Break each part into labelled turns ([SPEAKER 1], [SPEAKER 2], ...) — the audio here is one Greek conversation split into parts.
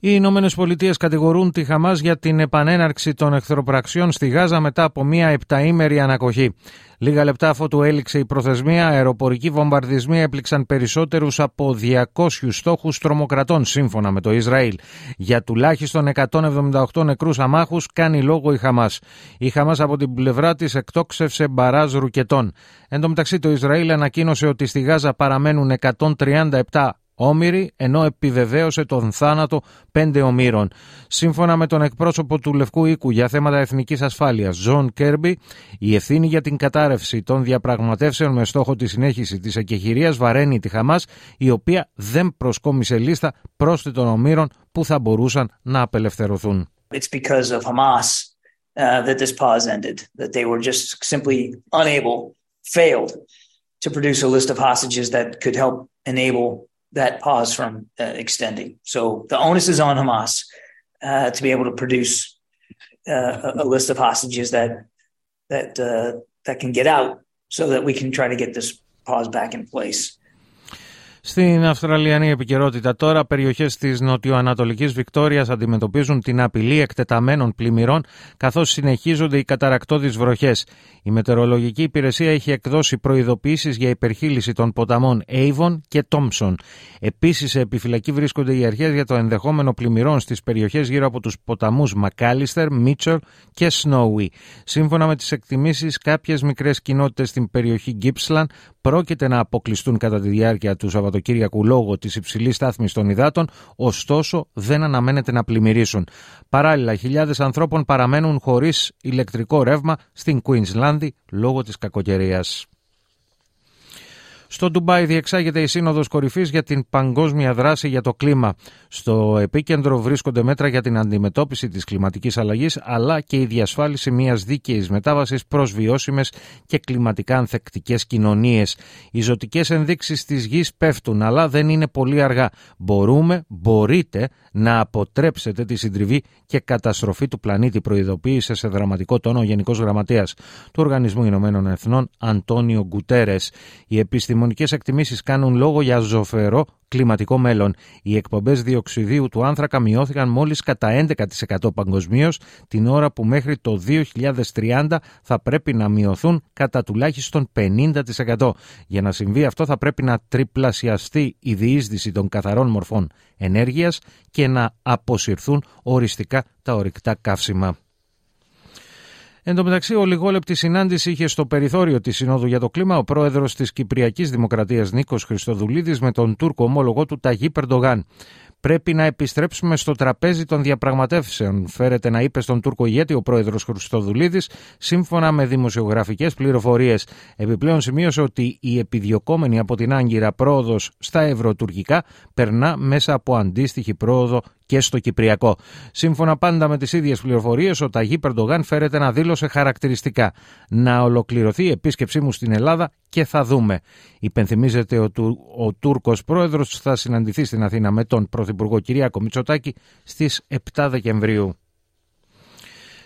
[SPEAKER 1] Οι Ηνωμένες Πολιτείες κατηγορούν τη Χαμάς για την επανέναρξη των εχθροπραξιών στη Γάζα μετά από μία επταήμερη ανακοχή. Λίγα λεπτά αφού του έληξε η προθεσμία, αεροπορικοί βομβαρδισμοί έπληξαν περισσότερους από 200 στόχους τρομοκρατών, σύμφωνα με το Ισραήλ. Για τουλάχιστον 178 νεκρούς αμάχους κάνει λόγο η Χαμάς. Η Χαμάς από την πλευρά της εκτόξευσε μπαράζ ρουκετών. Εν τω μεταξύ, το Ισραήλ ανακοίνωσε ότι στη Γάζα παραμένουν 137 όμοιροι, ενώ επιβεβαίωσε τον θάνατο πέντε ομήρων. Σύμφωνα με τον εκπρόσωπο του Λευκού Οίκου για θέματα εθνικής ασφάλειας, Ζων Κέρμπι, η ευθύνη για την κατάρρευση των διαπραγματεύσεων με στόχο τη συνέχιση της εκεχηρίας βαραίνει τη Χαμάς, η οποία δεν προσκόμισε λίστα πρόσθετων ομήρων που θα μπορούσαν να απελευθερωθούν.
[SPEAKER 2] It's because of Hamas uh, that this pause ended, that they were just simply unable, failed to produce a list of hostages that could help enable that pause from uh, extending. So the onus is on Hamas uh, to be able to produce uh, a, a, list of hostages that that uh, that can get out, so that we can try to get this pause back in place.
[SPEAKER 1] Στην Αυστραλιανή επικαιρότητα τώρα, περιοχές της νοτιοανατολικής Βικτόριας αντιμετωπίζουν την απειλή εκτεταμένων πλημμυρών, καθώς συνεχίζονται οι καταρακτώδεις βροχές. Η Μετεωρολογική Υπηρεσία έχει εκδώσει προειδοποιήσεις για υπερχείληση των ποταμών Avon και Thompson. Επίσης, σε επιφυλακή βρίσκονται οι αρχές για το ενδεχόμενο πλημμυρών στις περιοχές γύρω από τους ποταμούς Μακάλιστερ, Μίτσελ και Σνόουι. Σύμφωνα με τις εκτιμήσεις, κάποιες μικρές κοινότητες στην περιοχή Gippsland πρόκειται να αποκλειστούν κατά τη διάρκεια του Σαββατοκύριακου λόγω της υψηλής στάθμης των υδάτων, ωστόσο δεν αναμένεται να πλημμυρίσουν. Παράλληλα, χιλιάδες ανθρώπων παραμένουν χωρίς ηλεκτρικό ρεύμα στην Queensland λόγω της κακοκαιρίας. Στο Ντουμπάι διεξάγεται η Σύνοδος Κορυφής για την Παγκόσμια Δράση για το Κλίμα. Στο επίκεντρο βρίσκονται μέτρα για την αντιμετώπιση της κλιματικής αλλαγής, αλλά και η διασφάλιση μιας δίκαιης μετάβασης προς βιώσιμες και κλιματικά ανθεκτικές κοινωνίες. Οι ζωτικές ενδείξεις της γης πέφτουν, αλλά δεν είναι πολύ αργά. Μπορούμε, μπορείτε να αποτρέψετε τη συντριβή και καταστροφή του πλανήτη, προειδοποίησε σε δραματικό τόνο ο Γενικός Γραμματέας του Οργανισμού Ηνωμένων Εθνών, Αντώνιο Γκουτέρες. Οι επιστημονικέ εκτιμήσεις κάνουν λόγο για ζωφερό κλιματικό μέλλον. Οι εκπομπές διοξιδίου του άνθρακα μειώθηκαν μόλις κατά 11% παγκοσμίως, την ώρα που μέχρι το 2030 θα πρέπει να μειωθούν κατά τουλάχιστον 50%. Για να συμβεί αυτό θα πρέπει να τριπλασιαστεί η διείσδυση των καθαρών μορφών ενέργειας και να αποσυρθούν οριστικά τα ορυκτά καύσιμα. Εν τω μεταξύ, ολιγόλεπτη συνάντηση είχε στο περιθώριο της Συνόδου για το Κλίμα ο πρόεδρος της Κυπριακής Δημοκρατίας Νίκος Χριστοδουλίδης με τον Τούρκο ομόλογό του Ταγί Περντογάν. Πρέπει να επιστρέψουμε στο τραπέζι των διαπραγματεύσεων, φέρεται να είπε στον Τούρκο ηγέτη ο πρόεδρος Χριστοδουλίδης, σύμφωνα με δημοσιογραφικές πληροφορίες. Επιπλέον σημείωσε ότι η επιδιωκόμενη από την Άγκυρα πρόοδος στα ευρωτουρκικά περνά μέσα από αντίστοιχη πρόοδο και στο Κυπριακό. Σύμφωνα πάντα με τις ίδιες πληροφορίες, ο Ταγί Περντογάν φέρεται να δήλωσε χαρακτηριστικά να ολοκληρωθεί η επίσκεψή μου στην Ελλάδα και θα δούμε. Υπενθυμίζεται ότι ο Τούρκος πρόεδρος θα συναντηθεί στην Αθήνα με τον Πρωθυπουργό Κυριάκο Μητσοτάκη στις 7 Δεκεμβρίου.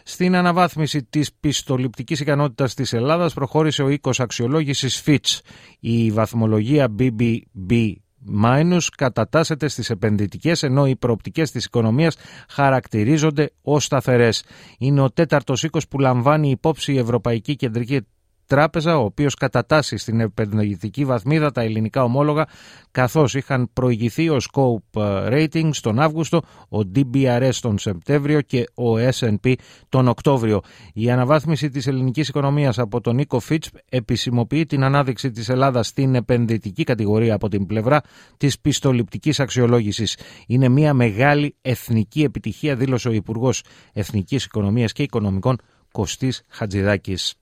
[SPEAKER 1] Στην αναβάθμιση της πιστοληπτικής ικανότητας της Ελλάδας προχώρησε ο οίκος αξιολόγησης Fitch. Η βαθμολογία BBB Μάινους κατατάσσεται στις επενδυτικές ενώ οι προοπτικές της οικονομίας χαρακτηρίζονται ως σταθερές. Είναι ο τέταρτος οίκος που λαμβάνει υπόψη η Ευρωπαϊκή Κεντρική Τράπεζα, ο οποίος κατατάσσει στην επενδυτική βαθμίδα τα ελληνικά ομόλογα, καθώς είχαν προηγηθεί ο Scope Ratings τον Αύγουστο, ο DBRS τον Σεπτέμβριο και ο SP τον Οκτώβριο. Η αναβάθμιση της ελληνικής οικονομίας από τον Νίκο Φίτς επισημοποιεί την ανάδειξη της Ελλάδας στην επενδυτική κατηγορία από την πλευρά της πιστοληπτικής αξιολόγησης. Είναι μια μεγάλη εθνική επιτυχία, δήλωσε ο Υπουργός Εθνικής Οικονομίας και Οικονομικών Κωστής Χατζηδάκης.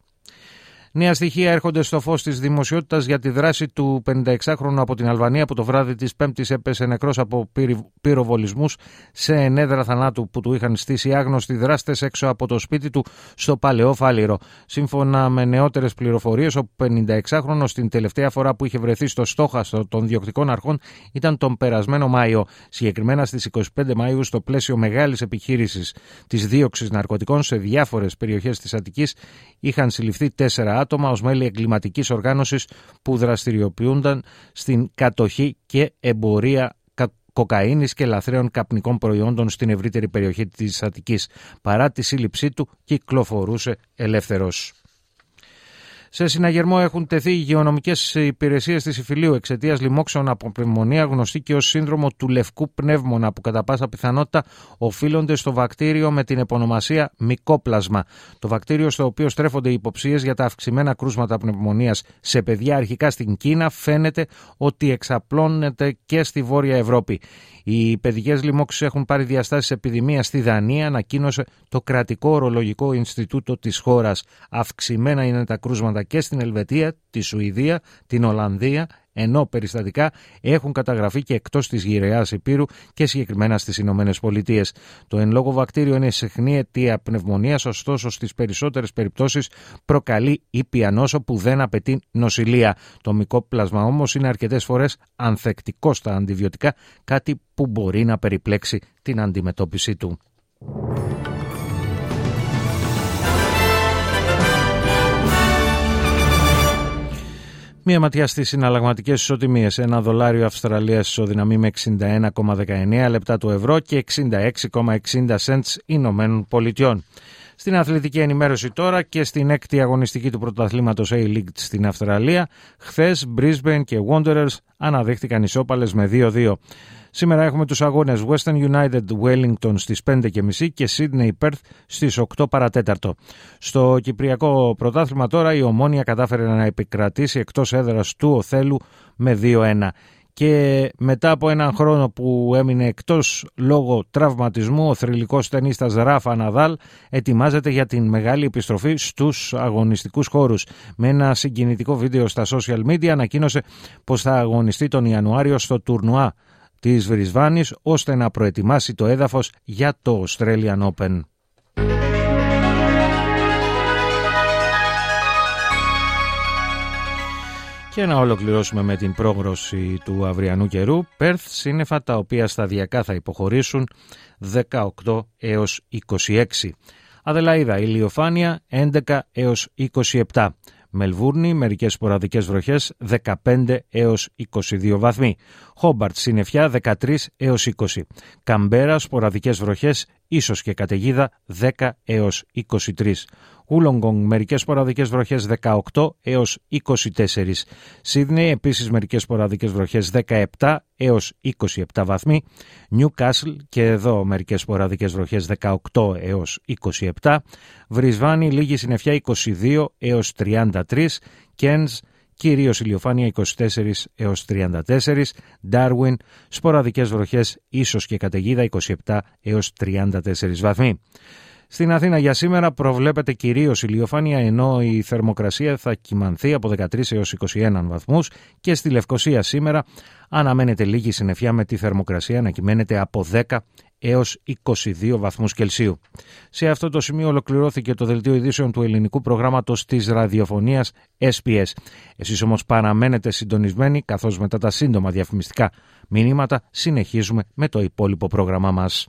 [SPEAKER 1] Νέα στοιχεία έρχονται στο φως της δημοσιότητας για τη δράση του 56χρονου από την Αλβανία που το βράδυ της Πέμπτης έπεσε νεκρός από πυροβολισμούς σε ενέδρα θανάτου που του είχαν στήσει άγνωστοι δράστες έξω από το σπίτι του στο Παλαιό Φάληρο. Σύμφωνα με νεότερες πληροφορίες, ο 56χρονο την τελευταία φορά που είχε βρεθεί στο στόχαστρο των διοκτικών αρχών ήταν τον περασμένο Μάιο, συγκεκριμένα στις 25 Μαου στο πλαίσιο μεγάλης επιχείρησης της δίωξης ναρκωτικών σε διάφορες περιοχές της Αττικής είχαν συλληφθεί τέσσερα άτομα ως μέλη εγκληματικής οργάνωσης που δραστηριοποιούνταν στην κατοχή και εμπορία κοκαίνης και λαθρέων καπνικών προϊόντων στην ευρύτερη περιοχή της Αττικής. Παρά τη σύλληψή του κυκλοφορούσε ελεύθερος. Σε συναγερμό έχουν τεθεί υγειονομικές υπηρεσίες της Ιφιλίου εξαιτίας λοιμόξεων από πνευμονία, γνωστή και ως σύνδρομο του λευκού πνεύμονα, που κατά πάσα πιθανότητα οφείλονται στο βακτήριο με την επωνομασία μικόπλασμα. Το βακτήριο στο οποίο στρέφονται οι υποψίες για τα αυξημένα κρούσματα πνευμονίας σε παιδιά αρχικά στην Κίνα φαίνεται ότι εξαπλώνεται και στη Βόρεια Ευρώπη. Οι παιδικέ λοιμώξει έχουν πάρει διαστάσεις επιδημίας στη Δανία, ανακοίνωσε το κρατικό ορολογικό Ινστιτούτο της χώρας. Αυξημένα είναι τα κρούσματα και στην Ελβετία, τη Σουηδία, την Ολλανδία, ενώ περιστατικά έχουν καταγραφεί και εκτός της γυραιάς Υπήρου και συγκεκριμένα στις Ηνωμένες Πολιτείες. Το εν λόγω βακτήριο είναι συχνή αιτία πνευμονίας, ωστόσο στις περισσότερες περιπτώσεις προκαλεί ήπια που δεν απαιτεί νοσηλεία. Το μικρό πλάσμα όμως είναι αρκετές φορές ανθεκτικό στα αντιβιωτικά, κάτι που μπορεί να περιπλέξει την αντιμετώπιση του. Μία ματιά στις συναλλαγματικές ισοτιμίες. Ένα δολάριο Αυστραλία ισοδυναμεί με 61,19 λεπτά του ευρώ και 66,60 cents Ηνωμένων Πολιτειών. Στην αθλητική ενημέρωση τώρα και στην έκτη αγωνιστική του πρωταθλήματος A-League στην Αυστραλία, χθες Brisbane και Wanderers αναδείχθηκαν ισόπαλες με 2-2. Σήμερα έχουμε τους αγώνες Western United Wellington στις 5.30 και Sydney Perth στις 8 παρατέταρτο. Στο Κυπριακό πρωτάθλημα τώρα η Ομόνια κατάφερε να επικρατήσει εκτός έδρας του Οθέλου με 2-1 και μετά από έναν χρόνο που έμεινε εκτός λόγω τραυματισμού ο θρηλυκός ταινίστας Ράφα Ναδάλ ετοιμάζεται για την μεγάλη επιστροφή στους αγωνιστικούς χώρους. Με ένα συγκινητικό βίντεο στα social media ανακοίνωσε πως θα αγωνιστεί τον Ιανουάριο στο τουρνουά της Βρισβάνης ώστε να προετοιμάσει το έδαφος για το Australian Open. Και να ολοκληρώσουμε με την πρόγνωση του αυριανού καιρού. Πέρθ σύννεφα τα οποία σταδιακά θα υποχωρήσουν 18 έως 26. Αδελαίδα ηλιοφάνεια 11 έως 27. Μελβούρνη, μερικές σποραδικές βροχές 15 έως 22 βαθμοί. Χόμπαρτ, συννεφιά 13 έως 20. Καμπέρα, σποραδικές βροχές, ίσως και καταιγίδα 10 έως 23. Ούλογκονγκ μερικές σποραδικές βροχές 18 έως 24. Σίδνεϊ επίσης μερικές σποραδικές βροχές 17 έως 27 βαθμοί. Νιου Κάσλ και εδώ μερικές σποραδικές βροχές 18 έως 27. Βρισβάνη λίγη συννεφιά 22 έως 33. Κένς κυρίως ηλιοφάνεια 24 έως 34, Darwin, σποραδικές βροχές ίσως και καταιγίδα 27 έως 34 βαθμοί. Στην Αθήνα για σήμερα προβλέπεται κυρίως ηλιοφάνεια ενώ η θερμοκρασία θα κυμανθεί από 13 έως 21 βαθμούς και στη Λευκοσία σήμερα αναμένεται λίγη συννεφιά με τη θερμοκρασία να κυμαίνεται από 10 έως 22 βαθμούς Κελσίου. Σε αυτό το σημείο ολοκληρώθηκε το δελτίο ειδήσεων του ελληνικού προγράμματος της ραδιοφωνίας SPS. Εσείς όμως παραμένετε συντονισμένοι καθώς μετά τα σύντομα διαφημιστικά μηνύματα συνεχίζουμε με το υπόλοιπο πρόγραμμά μας.